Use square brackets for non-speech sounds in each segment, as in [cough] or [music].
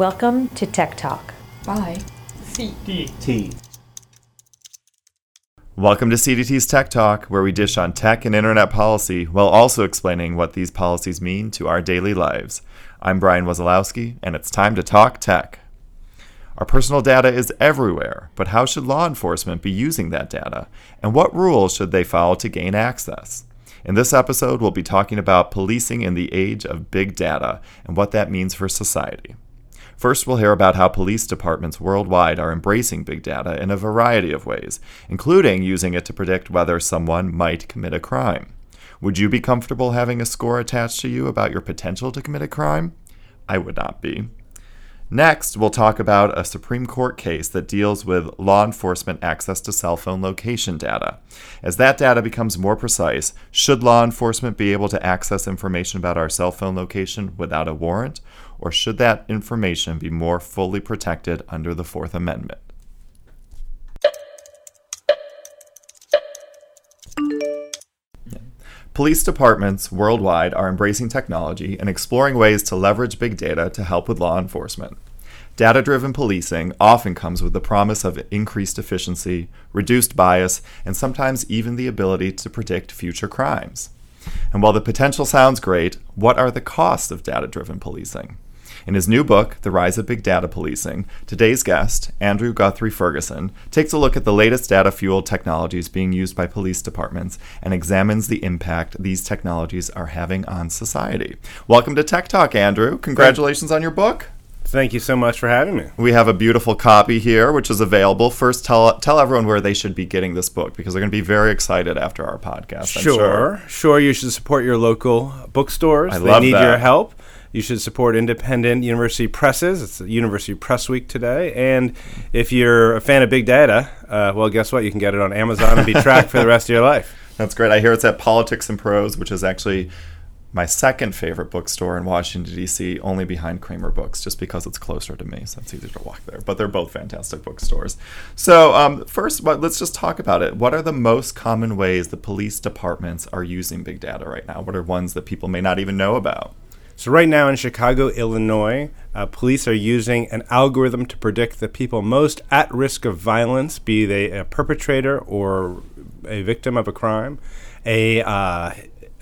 Welcome to Tech Talk. Bye. C. D. T. Welcome to CDT's Tech Talk, where we dish on tech and internet policy while also explaining what these policies mean to our daily lives. I'm Brian Wesolowski, and it's time to talk tech. Our personal data is everywhere, but how should law enforcement be using that data? And what rules should they follow to gain access? In this episode, we'll be talking about policing in the age of big data and what that means for society. First, we'll hear about how police departments worldwide are embracing big data in a variety of ways, including using it to predict whether someone might commit a crime. Would you be comfortable having a score attached to you about your potential to commit a crime? I would not be. Next, we'll talk about a Supreme Court case that deals with law enforcement access to cell phone location data. As that data becomes more precise, should law enforcement be able to access information about our cell phone location without a warrant, or should that information be more fully protected under the Fourth Amendment? Police departments worldwide are embracing technology and exploring ways to leverage big data to help with law enforcement. Data driven policing often comes with the promise of increased efficiency, reduced bias, and sometimes even the ability to predict future crimes. And while the potential sounds great, what are the costs of data driven policing? In his new book, The Rise of Big Data Policing, today's guest, Andrew Guthrie Ferguson, takes a look at the latest data fueled technologies being used by police departments and examines the impact these technologies are having on society. Welcome to Tech Talk, Andrew. Congratulations on your book. Thank you so much for having me. We have a beautiful copy here, which is available. First, tell tell everyone where they should be getting this book because they're going to be very excited after our podcast. Sure, sure. sure. You should support your local bookstores. I they love need that. your help. You should support independent university presses. It's University Press Week today. And if you're a fan of big data, uh, well, guess what? You can get it on Amazon and be [laughs] tracked for the rest of your life. That's great. I hear it's at Politics and Prose, which is actually my second favorite bookstore in Washington D.C., only behind Kramerbooks, just because it's closer to me, so it's easier to walk there. But they're both fantastic bookstores. So um, first, what, let's just talk about it. What are the most common ways the police departments are using big data right now? What are ones that people may not even know about? So, right now in Chicago, Illinois, uh, police are using an algorithm to predict the people most at risk of violence, be they a perpetrator or a victim of a crime. A uh,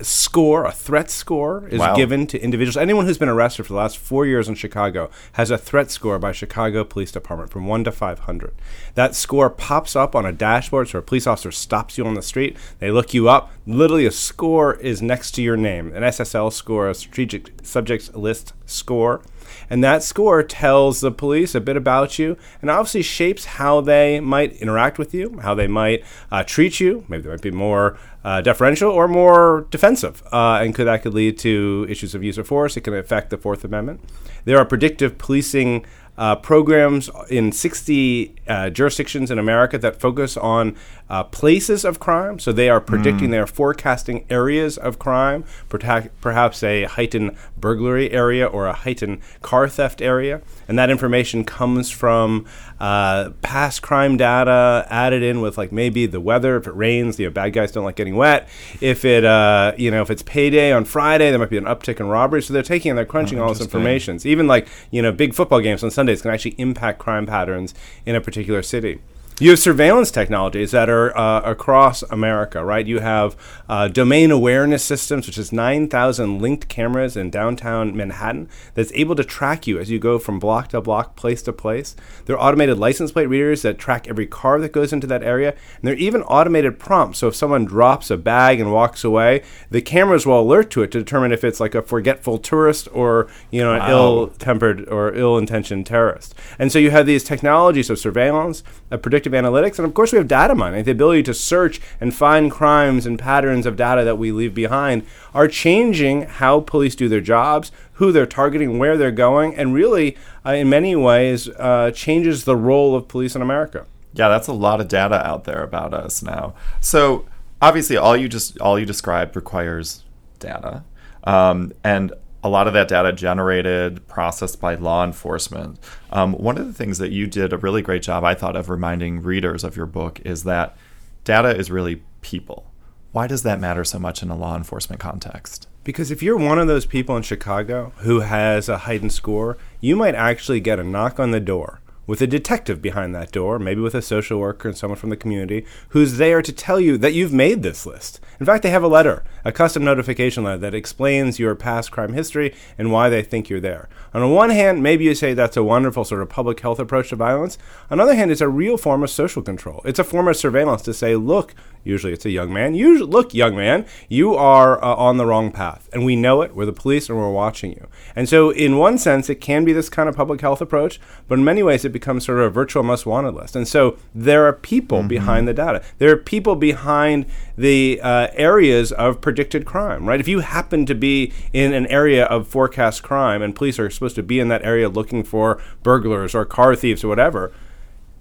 score, a threat score, is Wow. given to individuals. Anyone who's been arrested for the last four years in Chicago has a threat score by Chicago Police Department from 1 to 500. That score pops up on a dashboard, so a police officer stops you on the street. They look you up. Literally, a score is next to your name an SSL score, a strategic subjects list score. And that score tells the police a bit about you and obviously shapes how they might interact with you, how they might uh, treat you. Maybe they might be more uh, deferential or more defensive. Uh, and could, that could lead to issues of use of force. It can affect the Fourth Amendment. There are predictive policing uh, programs in 60 uh, jurisdictions in America that focus on uh, places of crime. So they are predicting, they are forecasting areas of crime, perta- perhaps a heightened burglary area or a heightened car theft area. And that information comes from uh, past crime data added in with like maybe the weather. If it rains, you know, bad guys don't like getting wet. If it, uh, you know, if it's payday on Friday, there might be an uptick in robbery. So they're taking and they're crunching all this information. Even like you know, big football games on Sundays can actually impact crime patterns in a particular city. You have surveillance technologies that are uh, across America, right? You have uh, domain awareness systems, which is 9,000 linked cameras in downtown Manhattan that's able to track you as you go from block to block, place to place. There are automated license plate readers that track every car that goes into that area. And there are even automated prompts. So if someone drops a bag and walks away, the cameras will alert to it to determine if it's like a forgetful tourist or, you know, an Wow. ill tempered or ill-intentioned terrorist. And so you have these technologies of surveillance, of predictive analytics, and of course we have data mining, the ability to search and find crimes and patterns of data that we leave behind are changing how police do their jobs, who they're targeting, where they're going, and really, uh, in many ways, uh, changes the role of police in America. Yeah, that's a lot of data out there about us now. So obviously, all you just all you described requires data, um, and a lot of that data generated, processed by law enforcement. Um, one of the things that you did a really great job, I thought, of reminding readers of your book is that data is really people. Why does that matter so much in a law enforcement context? Because if you're one of those people in Chicago who has a heightened score, you might actually get a knock on the door with a detective behind that door, maybe with a social worker and someone from the community, who's there to tell you that you've made this list. In fact, they have a letter, a custom notification letter that explains your past crime history and why they think you're there. On the one hand, maybe you say that's a wonderful sort of public health approach to violence. On the other hand, it's a real form of social control. It's a form of surveillance to say, look, usually it's a young man, usually, look, young man, you are uh, on the wrong path. And we know it, we're the police, and we're watching you. And so, in one sense, it can be this kind of public health approach, but in many ways, it becomes sort of a virtual most wanted list. And so, there are people mm-hmm. behind the data. There are people behind the uh, areas of predicted crime, right? If you happen to be in an area of forecast crime and police are supposed to be in that area looking for burglars or car thieves or whatever,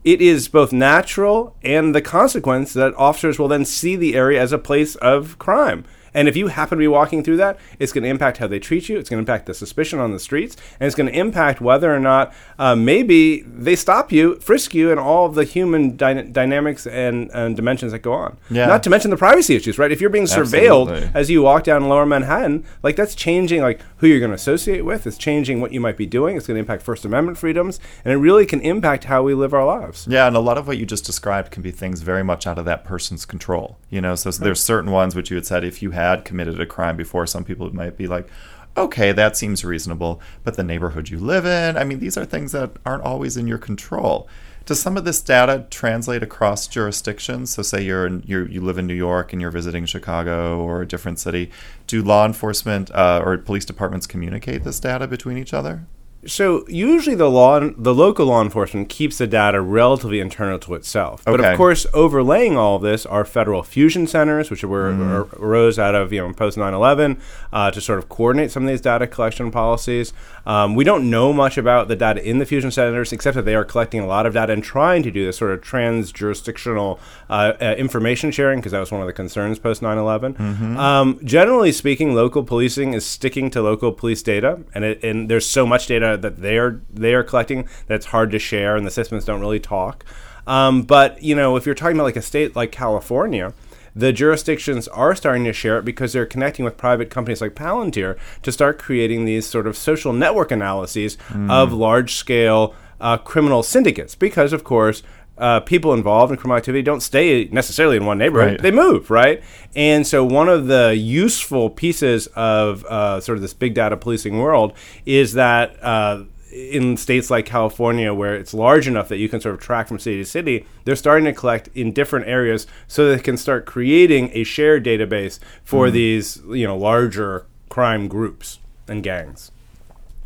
it is both natural and the consequence that officers will then see the area as a place of crime. And if you happen to be walking through that, it's going to impact how they treat you. It's going to impact the suspicion on the streets, and it's going to impact whether or not uh, maybe they stop you, frisk you, and all of the human dy- dynamics and, and, dimensions that go on. Yeah. Not to mention the privacy issues, right? If you're being surveilled Absolutely. as you walk down Lower Manhattan, like that's changing like who you're going to associate with. It's changing what you might be doing. It's going to impact First Amendment freedoms, and it really can impact how we live our lives. Yeah, and a lot of what you just described can be things very much out of that person's control. You know, so, so there's certain ones which you had said if you had had committed a crime before, some people might be like, okay, that seems reasonable. But the neighborhood you live in, I mean, these are things that aren't always in your control. Does some of this data translate across jurisdictions? So, say you're, in, you're you live in New York and you're visiting Chicago or a different city. Do law enforcement uh, or police departments communicate this data between each other? So usually the law, the local law enforcement keeps the data relatively internal to itself. Okay. But of course, overlaying all of this are federal fusion centers, which were mm. arose out of you know post 9/11 uh, to sort of coordinate some of these data collection policies. Um, we don't know much about the data in the fusion centers, except that they are collecting a lot of data and trying to do this sort of trans jurisdictional uh, uh, information sharing, because that was one of the concerns post 9/11. Mm-hmm. Um, generally speaking, local policing is sticking to local police data, and it, and there's so much data that they are they are collecting that's hard to share, and the systems don't really talk. Um, but you know, if you're talking about like a state like California, the jurisdictions are starting to share it because they're connecting with private companies like Palantir to start creating these sort of social network analyses mm. of large scale uh, criminal syndicates. Because, of course, uh, people involved in criminal activity don't stay necessarily in one neighborhood. Right. They move, right? And so, one of the useful pieces of uh, sort of this big data policing world is that uh, in states like California, where it's large enough that you can sort of track from city to city, they're starting to collect in different areas so they can start creating a shared database for mm. these, you know, larger crime groups and gangs.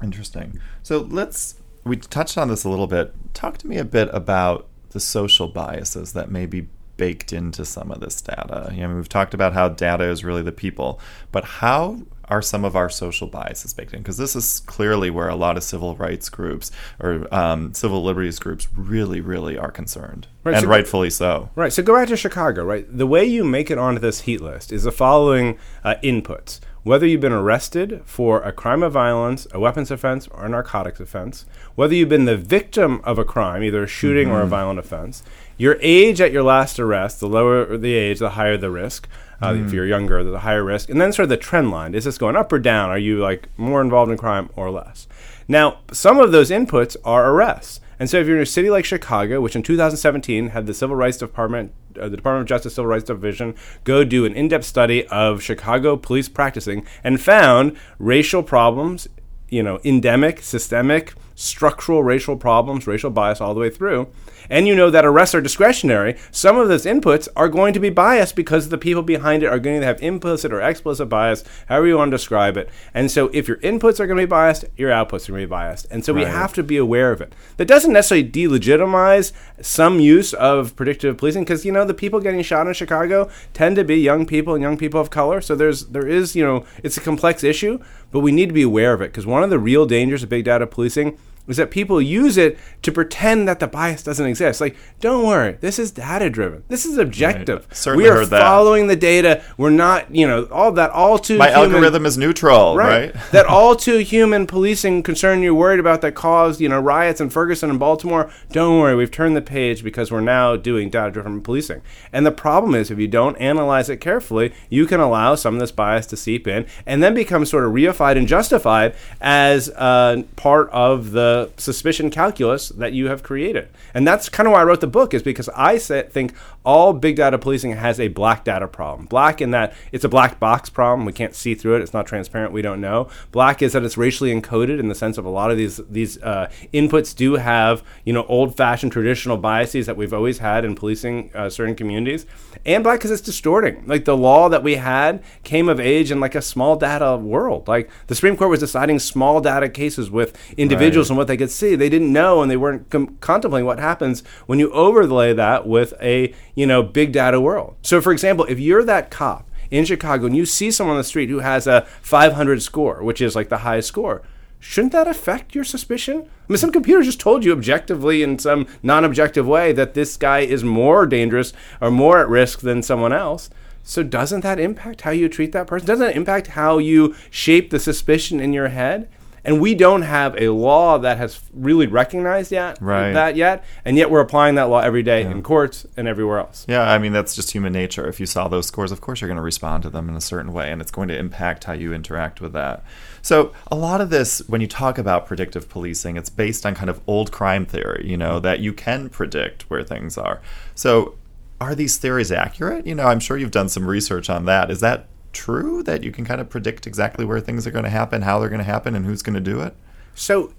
Interesting. So let's we touched on this a little bit. Talk to me a bit about the social biases that may be baked into some of this data. You know, we've talked about how data is really the people, but how are some of our social biases baked in? Because this is clearly where a lot of civil rights groups or um, civil liberties groups really, really are concerned, right, and so rightfully so. Right. So go back to Chicago. Right. The way you make it onto this heat list is the following uh, inputs whether you've been arrested for a crime of violence, a weapons offense, or a narcotics offense, whether you've been the victim of a crime, either a shooting mm-hmm. or a mm-hmm. violent offense, your age at your last arrest, the lower the age, the higher the risk. Uh, mm. If you're younger, the higher risk. And then sort of the trend line. Is this going up or down? Are you like more involved in crime or less? Now, some of those inputs are arrests. And so if you're in a city like Chicago, which in 2017 had the Civil Rights Department uh, the Department of Justice Civil Rights Division go do an in-depth study of Chicago police practicing and found racial problems, you know, endemic, systemic, structural racial problems, racial bias all the way through and you know that arrests are discretionary, some of those inputs are going to be biased because the people behind it are going to have implicit or explicit bias, however you want to describe it. And so if your inputs are going to be biased, your outputs are going to be biased. And so right. we have to be aware of it. That doesn't necessarily delegitimize some use of predictive policing because you know the people getting shot in Chicago tend to be young people and young people of color. So there's there is, you know, it's a complex issue, but we need to be aware of it because one of the real dangers of big data policing is that people use it to pretend that the bias doesn't exist. Like, don't worry, this is data driven. This is objective. Right. Certainly we are heard that. following the data. We're not, you know, all that all too My human, algorithm is neutral, right? [laughs] that all too human policing concern you're worried about that caused, you know, riots in Ferguson and Baltimore. Don't worry, we've turned the page because we're now doing data driven policing. And the problem is if you don't analyze it carefully, you can allow some of this bias to seep in and then become sort of reified and justified as uh, part of the suspicion calculus that you have created. And that's kind of why I wrote the book, is because I say, think all big data policing has a black data problem. Black in that it's a black box problem. We can't see through it. It's not transparent. We don't know. Black is that it's racially encoded in the sense of a lot of these these uh, inputs do have you know old fashioned traditional biases that we've always had in policing uh, certain communities. And black because it's distorting. Like the law that we had came of age in like a small data world. Like the Supreme Court was deciding small data cases with individuals Right. and what they could see. They didn't know and they weren't com- contemplating what happens when you overlay that with a you know big data world. So for example, if you're that cop in Chicago and you see someone on the street who has a 500 score, which is like the highest score, shouldn't that affect your suspicion? I mean, some computer just told you objectively in some non-objective way that this guy is more dangerous or more at risk than someone else. So doesn't that impact how you treat that person? Doesn't it impact how you shape the suspicion in your head? And we don't have a law that has really recognized yet Right. that yet, and yet we're applying that law every day in courts and everywhere else. Yeah, I mean that's just human nature. If you saw those scores, of course you're going to respond to them in a certain way, and it's going to impact how you interact with that. So a lot of this, when you talk about predictive policing, it's based on kind of old crime theory. You know that you can predict where things are. So are these theories accurate? You know, I'm sure you've done some research on that. Is that true that you can kind of predict exactly where things are going to happen, how they're going to happen, and who's going to do it? So,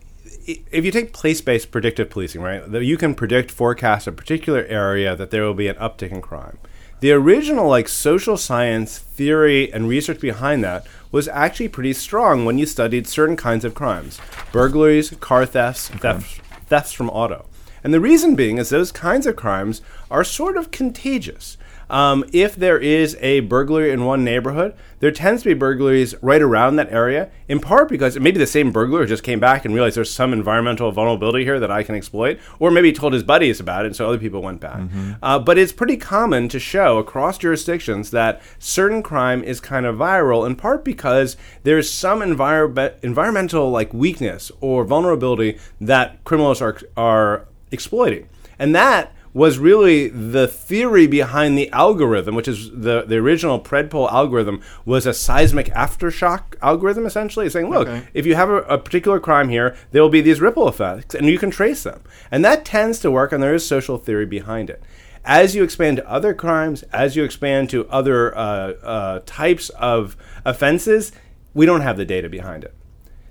if you take place-based predictive policing, right, you can predict, forecast a particular area that there will be an uptick in crime. The original like social science theory and research behind that was actually pretty strong when you studied certain kinds of crimes: burglaries, car thefts, thefts, thefts from auto. And the reason being is those kinds of crimes are sort of contagious. Um, if there is a burglary in one neighborhood, there tends to be burglaries right around that area, in part because maybe the same burglar just came back and realized there's some environmental vulnerability here that I can exploit, or maybe he told his buddies about it, and so other people went back. Uh, but it's pretty common to show across jurisdictions that certain crime is kind of viral, in part because there's some envir- environmental like weakness or vulnerability that criminals are are exploiting, and that was really the theory behind the algorithm, which is the, the original Predpol algorithm, was a seismic aftershock algorithm, essentially, saying, look, Okay. if you have a, a particular crime here, there will be these ripple effects, and you can trace them. And that tends to work, and there is social theory behind it. As you expand to other crimes, as you expand to other uh, uh, types of offenses, we don't have the data behind it.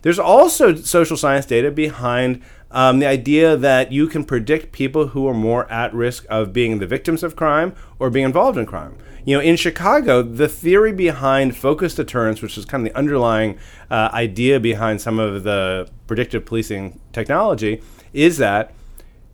There's also social science data behind um, the idea that you can predict people who are more at risk of being the victims of crime or being involved in crime. You know, in Chicago, the theory behind focused deterrence, which is kind of the underlying uh, idea behind some of the predictive policing technology, is that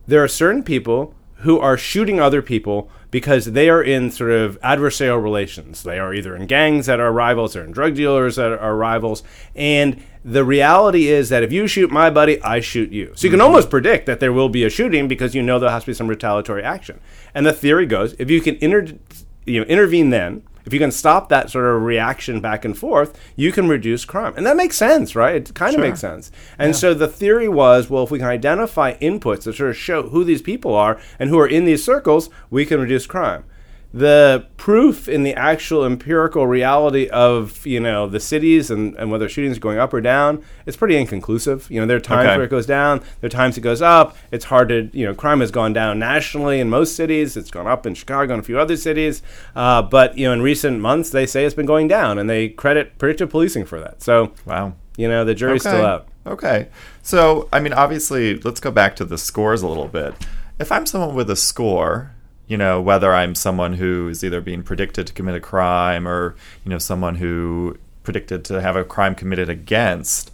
there are certain people who are shooting other people because they are in sort of adversarial relations. They are either in gangs that are rivals or in drug dealers that are rivals. And the reality is that if you shoot my buddy, I shoot you. So you can mm-hmm. almost predict that there will be a shooting because you know there has to be some retaliatory action. And the theory goes if you can inter- you know, intervene then, if you can stop that sort of reaction back and forth, you can reduce crime. And that makes sense, right? It kind of Sure. makes sense. And so the theory was well, if we can identify inputs that sort of show who these people are and who are in these circles, we can reduce crime. The proof in the actual empirical reality of you know the cities and, and whether shootings are going up or down, it's pretty inconclusive. You know, there are times Okay. where it goes down, there are times it goes up. It's hard to you know, crime has gone down nationally in most cities. It's gone up in Chicago and a few other cities, uh, but you know, in recent months they say it's been going down, and they credit predictive policing for that. So Wow. you know, the jury's still out. Okay. So, I mean, obviously, let's go back to the scores a little bit. If I'm someone with a score, you know, whether I'm someone who is either being predicted to commit a crime or, you know, someone who predicted to have a crime committed against,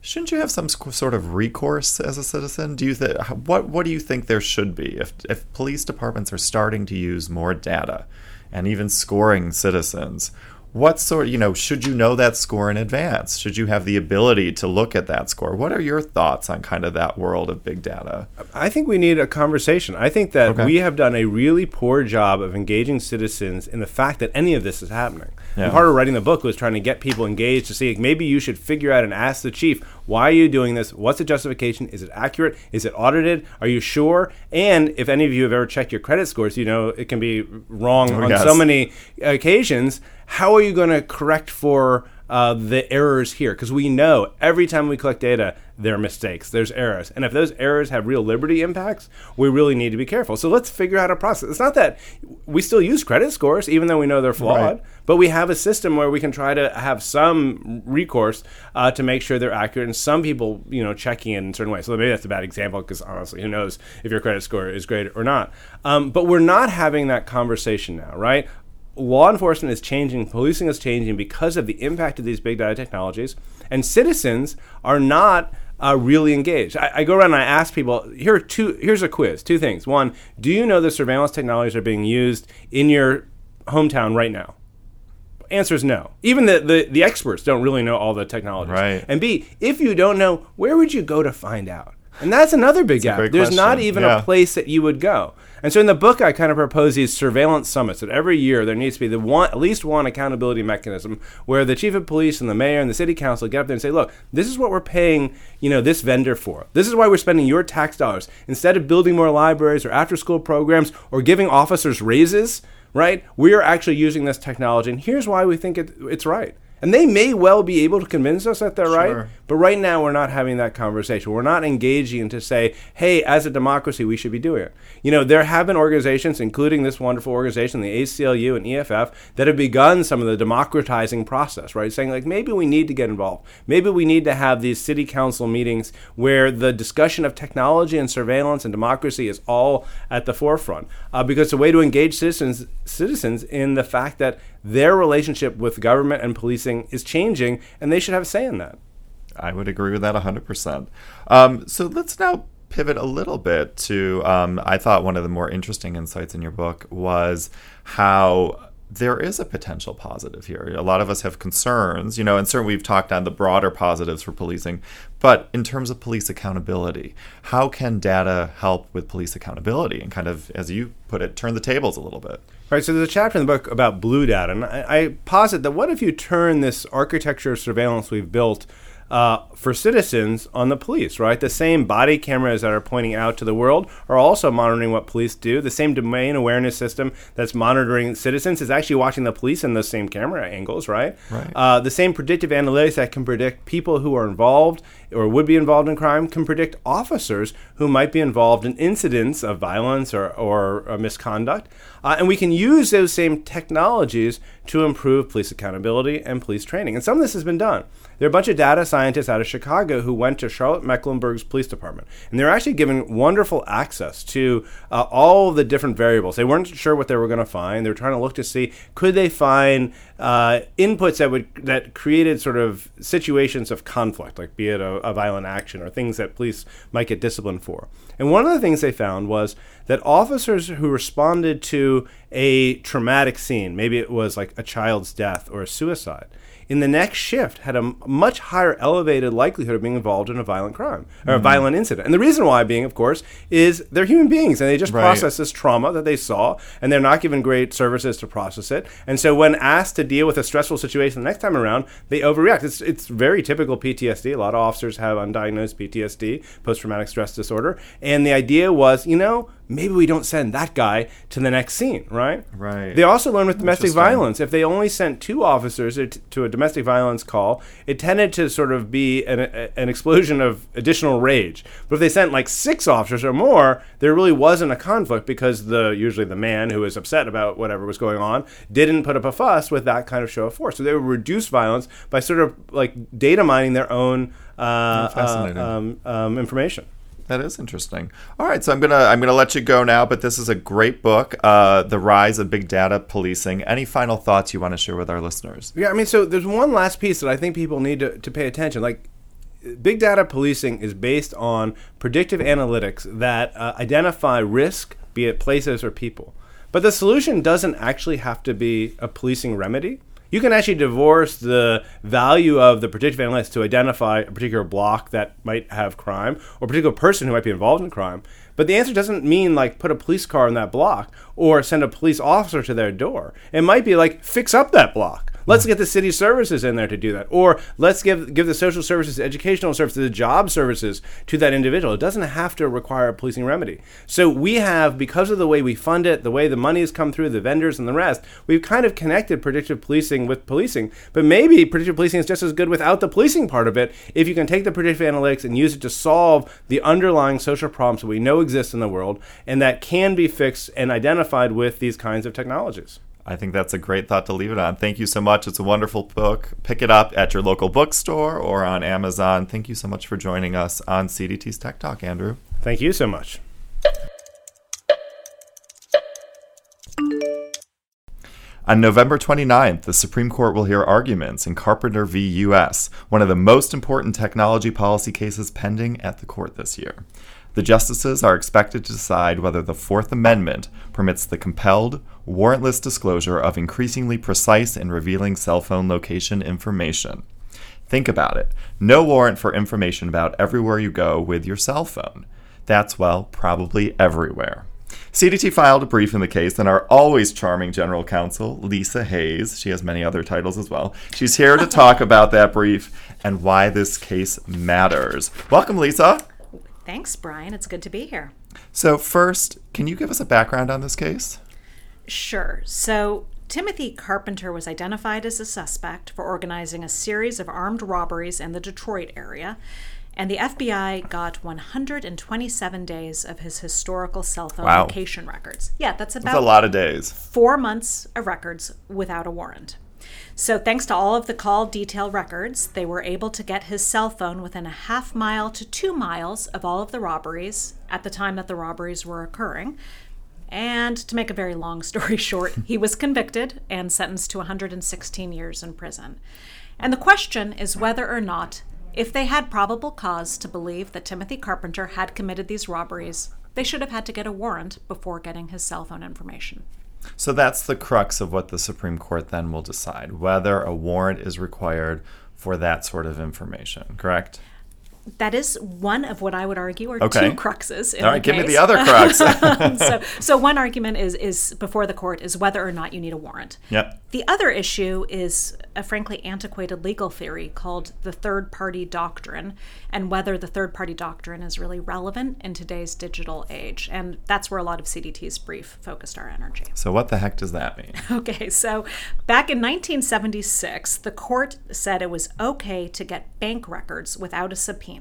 shouldn't you have some sort of recourse as a citizen? Do you th- what what do you think there should be if if police departments are starting to use more data and even scoring citizens? What sort you know should you know that score in advance should you have the ability to look at that score what are your thoughts on kind of that world of big data I think we need a conversation. I think that Okay. we have done a really poor job of engaging citizens in the fact that any of this is happening. Yeah. And part of writing the book was trying to get people engaged to see like, maybe you should figure out and ask the chief, why are you doing this? What's the justification? Is it accurate? Is it audited? Are you sure? And if any of you have ever checked your credit scores, you know it can be wrong oh, on Oh, yes. so many occasions. How are you going to correct for uh, the errors here? Because we know every time we collect data, there are mistakes, there's errors. And if those errors have real liberty impacts, we really need to be careful. So let's figure out a process. It's not that we still use credit scores, even though we know they're flawed, Right. but we have a system where we can try to have some recourse uh, to make sure they're accurate. And some people, you know, checking in, in certain ways. So maybe that's a bad example because honestly, who knows if your credit score is great or not. Um, but we're not having that conversation now, right? Law enforcement is changing, policing is changing because of the impact of these big data technologies, and citizens are not uh, really engaged. I, I go around and I ask people here are two. Here's a quiz. Two things. One, do you know the surveillance technologies are being used in your hometown right now? Answer is no. Even the, the, the experts don't really know all the technologies. Right. And B, if you don't know, where would you go to find out? And that's another big gap. There's not even Yeah. a place that you would go. And so in the book, I kind of propose these surveillance summits that every year there needs to be the one, at least one accountability mechanism where the chief of police and the mayor and the city council get up there and say, look, this is what we're paying, you know, this vendor for. This is why we're spending your tax dollars. Instead of building more libraries or after school programs or giving officers raises, right? We are actually using this technology. And here's why we think it, it's right. And they may well be able to convince us that they're right, but right now we're not having that conversation. We're not engaging to say, hey, as a democracy, we should be doing it. You know, there have been organizations, including this wonderful organization, the ACLU and EFF, that have begun some of the democratizing process, right? Saying, like, maybe we need to get involved. Maybe we need to have these city council meetings where the discussion of technology and surveillance and democracy is all at the forefront. Uh, because it's a way to engage citizens, citizens in the fact that their relationship with government and policing is changing, and they should have a say in that. I would agree with that 100%. Um, so let's now pivot a little bit to um, I thought one of the more interesting insights in your book was how there is a potential positive here. A lot of us have concerns, you know, and certainly we've talked on the broader positives for policing, but in terms of police accountability, how can data help with police accountability and kind of, as you put it, turn the tables a little bit? Right, so there's a chapter in the book about blue data, and I, I posit that what if you turn this architecture of surveillance we've built uh, for citizens on the police, right? The same body cameras that are pointing out to the world are also monitoring what police do. The same domain awareness system that's monitoring citizens is actually watching the police in those same camera angles, right? Right. Uh, the same predictive analytics that can predict people who are involved or would be involved in crime can predict officers who might be involved in incidents of violence or, or uh, misconduct. Uh, and we can use those same technologies to improve police accountability and police training. And some of this has been done. There are a bunch of data scientists out of Chicago who went to Charlotte Mecklenburg's police department, and they're actually given wonderful access to uh, all the different variables. They weren't sure what they were going to find. They were trying to look to see could they find uh, inputs that would that created sort of situations of conflict, like be it a, a violent action or things that police might get disciplined for. And one of the things they found was that officers who responded to a traumatic scene, maybe it was like a child's death or a suicide, in the next shift had a much higher elevated likelihood of being involved in a violent crime or a mm. violent incident. And the reason why being, of course, is they're human beings and they just Right. process this trauma that they saw and they're not given great services to process it. And so when asked to deal with a stressful situation the next time around, they overreact. It's, it's very typical PTSD. A lot of officers have undiagnosed PTSD, post traumatic stress disorder. And the idea was, you know, maybe we don't send that guy to the next scene, right? Right. They also learned with domestic violence, if they only sent two officers to to a domestic violence call, it tended to sort of be an, an explosion of additional rage. But if they sent like six officers or more, there really wasn't a conflict because the usually the man who was upset about whatever was going on didn't put up a fuss with that kind of show of force. So they would reduce violence by sort of like data mining their own uh, uh, um, um, information. That is interesting. All right, so I'm gonna I'm gonna let you go now, but this is a great book, uh, "The Rise of Big Data Policing." Any final thoughts you want to share with our listeners? Yeah, I mean, so there's one last piece that I think people need to, to pay attention. Like, big data policing is based on predictive analytics that uh, identify risk, be it places or people. But the solution doesn't actually have to be a policing remedy. You can actually divorce the value of the predictive analytics to identify a particular block that might have crime or a particular person who might be involved in crime. But the answer doesn't mean like put a police car in that block or send a police officer to their door. It might be like fix up that block Let's get the city services in there to do that, or let's give give the social services, educational services, the job services to that individual. It doesn't have to require a policing remedy. So we have, because of the way we fund it, the way the money has come through, the vendors and the rest, we've kind of connected predictive policing with policing. But maybe predictive policing is just as good without the policing part of it. If you can take the predictive analytics and use it to solve the underlying social problems that we know exist in the world, and that can be fixed and identified with these kinds of technologies. I think that's a great thought to leave it on. Thank you so much. It's a wonderful book. Pick it up at your local bookstore or on Amazon. Thank you so much for joining us on CDT's Tech Talk, Andrew. Thank you so much. On November 29th, the Supreme Court will hear arguments in Carpenter v. U.S., one of the most important technology policy cases pending at the court this year. The justices are expected to decide whether the Fourth Amendment permits the compelled, warrantless disclosure of increasingly precise and revealing cell phone location information. Think about it no warrant for information about everywhere you go with your cell phone. That's, well, probably everywhere. CDT filed a brief in the case, and our always charming general counsel, Lisa Hayes, she has many other titles as well, she's here to [laughs] talk about that brief and why this case matters. Welcome, Lisa. Thanks, Brian. It's good to be here. So, first, can you give us a background on this case? Sure. So, Timothy Carpenter was identified as a suspect for organizing a series of armed robberies in the Detroit area, and the FBI got 127 days of his historical cell phone Wow. location records. Yeah, that's about That's a lot of days. four months of records without a warrant. So, thanks to all of the call detail records, they were able to get his cell phone within a half mile to two miles of all of the robberies at the time that the robberies were occurring. And to make a very long story [laughs] short, he was convicted and sentenced to 116 years in prison. And the question is whether or not, if they had probable cause to believe that Timothy Carpenter had committed these robberies, they should have had to get a warrant before getting his cell phone information. So that's the crux of what the Supreme Court then will decide whether a warrant is required for that sort of information, correct? That is one of what I would argue are Okay. two cruxes. In All right, give me the other crux. [laughs] so, so one argument is is before the court is whether or not you need a warrant. Yep. The other issue is a frankly antiquated legal theory called the third party doctrine, and whether the third party doctrine is really relevant in today's digital age. And that's where a lot of CDT's brief focused our energy. So what the heck does that mean? [laughs] Okay, so back in 1976, the court said it was okay to get bank records without a subpoena.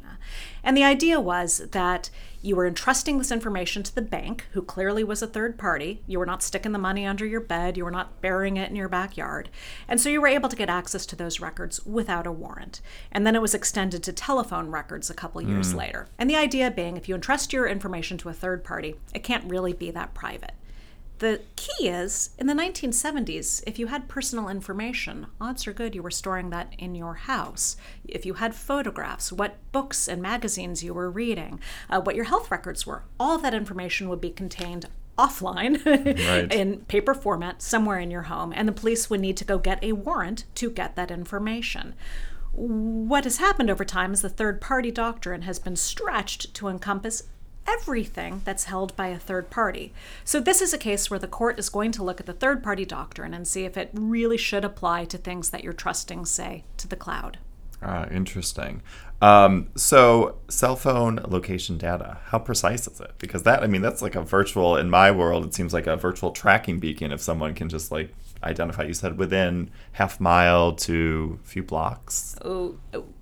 And the idea was that you were entrusting this information to the bank, who clearly was a third party. You were not sticking the money under your bed, you were not burying it in your backyard. And so you were able to get access to those records without a warrant. And then it was extended to telephone records a couple years hmm. later. And the idea being if you entrust your information to a third party, it can't really be that private. The key is in the 1970s, if you had personal information, odds are good you were storing that in your house. If you had photographs, what books and magazines you were reading, uh, what your health records were, all of that information would be contained offline Right. [laughs] in paper format somewhere in your home, and the police would need to go get a warrant to get that information. What has happened over time is the third party doctrine has been stretched to encompass everything that's held by a third party. So, this is a case where the court is going to look at the third party doctrine and see if it really should apply to things that you're trusting, say, to the cloud. Ah, interesting. Um, so cell phone location data, how precise is it? Because that, I mean, that's like a virtual, in my world, it seems like a virtual tracking beacon if someone can just like identify, you said within half mile to a few blocks. Oh,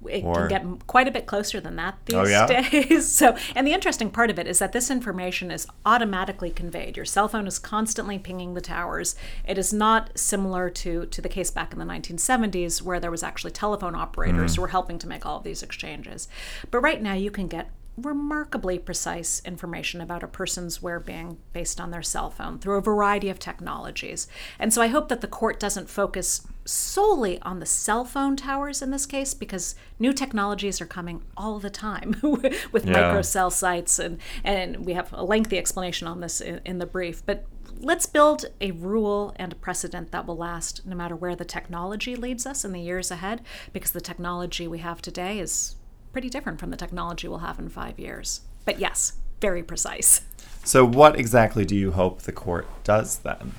it Or- can get quite a bit closer than that oh, these Oh, yeah? days. [laughs] So, and the interesting part of it is that this information is automatically conveyed. Your cell phone is constantly pinging the towers. It is not similar to to the case back in the 1970s where there was actually telephone operators mm-hmm. who were helping to make all of these exchanges. But right now, you can get remarkably precise information about a person's well-being based on their cell phone through a variety of technologies. And so I hope that the court doesn't focus solely on the cell phone towers in this case because new technologies are coming all the time [laughs] with Yeah. microcell sites and and we have a lengthy explanation on this in, in the brief but let's build a rule and a precedent that will last no matter where the technology leads us in the years ahead, because the technology we have today is pretty different from the technology we'll have in five years. But yes, very precise. So, what exactly do you hope the court does then?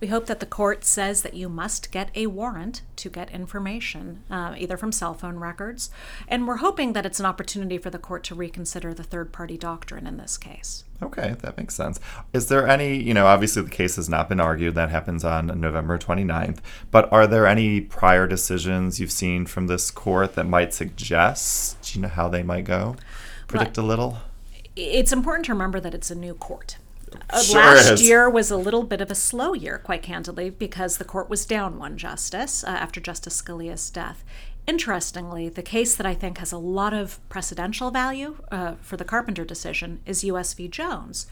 We hope that the court says that you must get a warrant to get information, uh, either from cell phone records, and we're hoping that it's an opportunity for the court to reconsider the third party doctrine in this case. Okay, that makes sense. Is there any, you know, obviously the case has not been argued. That happens on November 29th. But are there any prior decisions you've seen from this court that might suggest, you know, how they might go? Predict a little? It's important to remember that it's a new court. Uh, Sure last is. year was a little bit of a slow year, quite candidly, because the court was down one justice uh, after Justice Scalia's death. Interestingly, the case that I think has a lot of precedential value uh, for the Carpenter decision is U.S. v. Jones.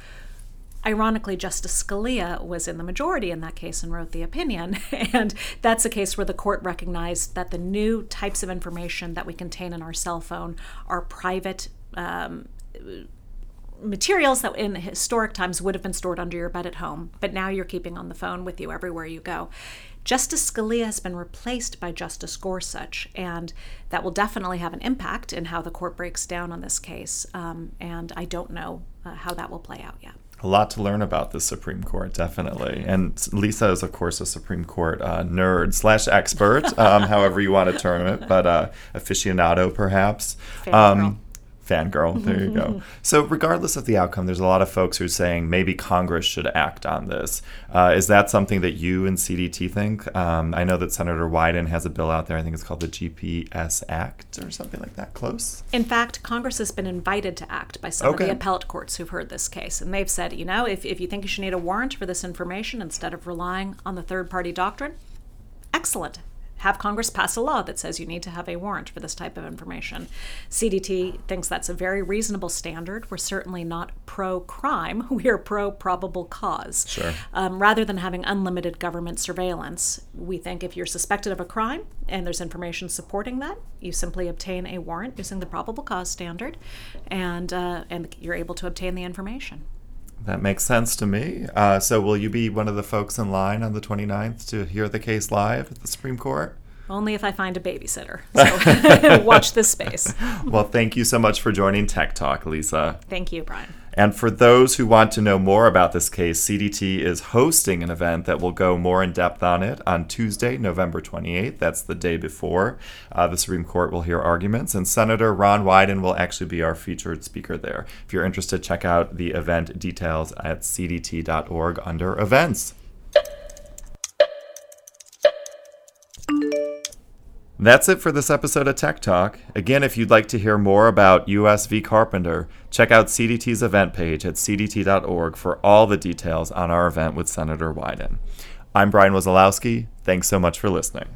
Ironically, Justice Scalia was in the majority in that case and wrote the opinion. [laughs] And that's a case where the court recognized that the new types of information that we contain in our cell phone are private um, materials that in historic times would have been stored under your bed at home, but now you're keeping on the phone with you everywhere you go. Justice Scalia has been replaced by Justice Gorsuch, and that will definitely have an impact in how the court breaks down on this case. Um, and I don't know uh, how that will play out yet. A lot to learn about the Supreme Court, definitely. And Lisa is, of course, a Supreme Court uh, nerd slash expert, um, however you want to term it, but uh, aficionado, perhaps. Fangirl. Fangirl, there you go. [laughs] So, regardless of the outcome, there's a lot of folks who are saying maybe Congress should act on this. Uh, is that something that you and CDT think? Um, I know that Senator Wyden has a bill out there. I think it's called the GPS Act or something like that. Close. In fact, Congress has been invited to act by some of the appellate courts who've heard this case. And they've said, you know, if, if you think you should need a warrant for this information instead of relying on the third party doctrine, excellent. Have Congress pass a law that says you need to have a warrant for this type of information. CDT thinks that's a very reasonable standard. We're certainly not pro crime, [laughs] we are pro probable cause. Sure. Um, rather than having unlimited government surveillance, we think if you're suspected of a crime and there's information supporting that, you simply obtain a warrant using the probable cause standard, and uh, and you're able to obtain the information. That makes sense to me. Uh, so, will you be one of the folks in line on the 29th to hear the case live at the Supreme Court? Only if I find a babysitter. So [laughs] watch this space. Well, thank you so much for joining Tech Talk, Lisa. Thank you, Brian. And for those who want to know more about this case, CDT is hosting an event that will go more in depth on it on Tuesday, November 28th. That's the day before uh, the Supreme Court will hear arguments. And Senator Ron Wyden will actually be our featured speaker there. If you're interested, check out the event details at cdt.org under events. That's it for this episode of Tech Talk. Again, if you'd like to hear more about US v Carpenter, check out CDT's event page at cdt.org for all the details on our event with Senator Wyden. I'm Brian Wesolowski. Thanks so much for listening.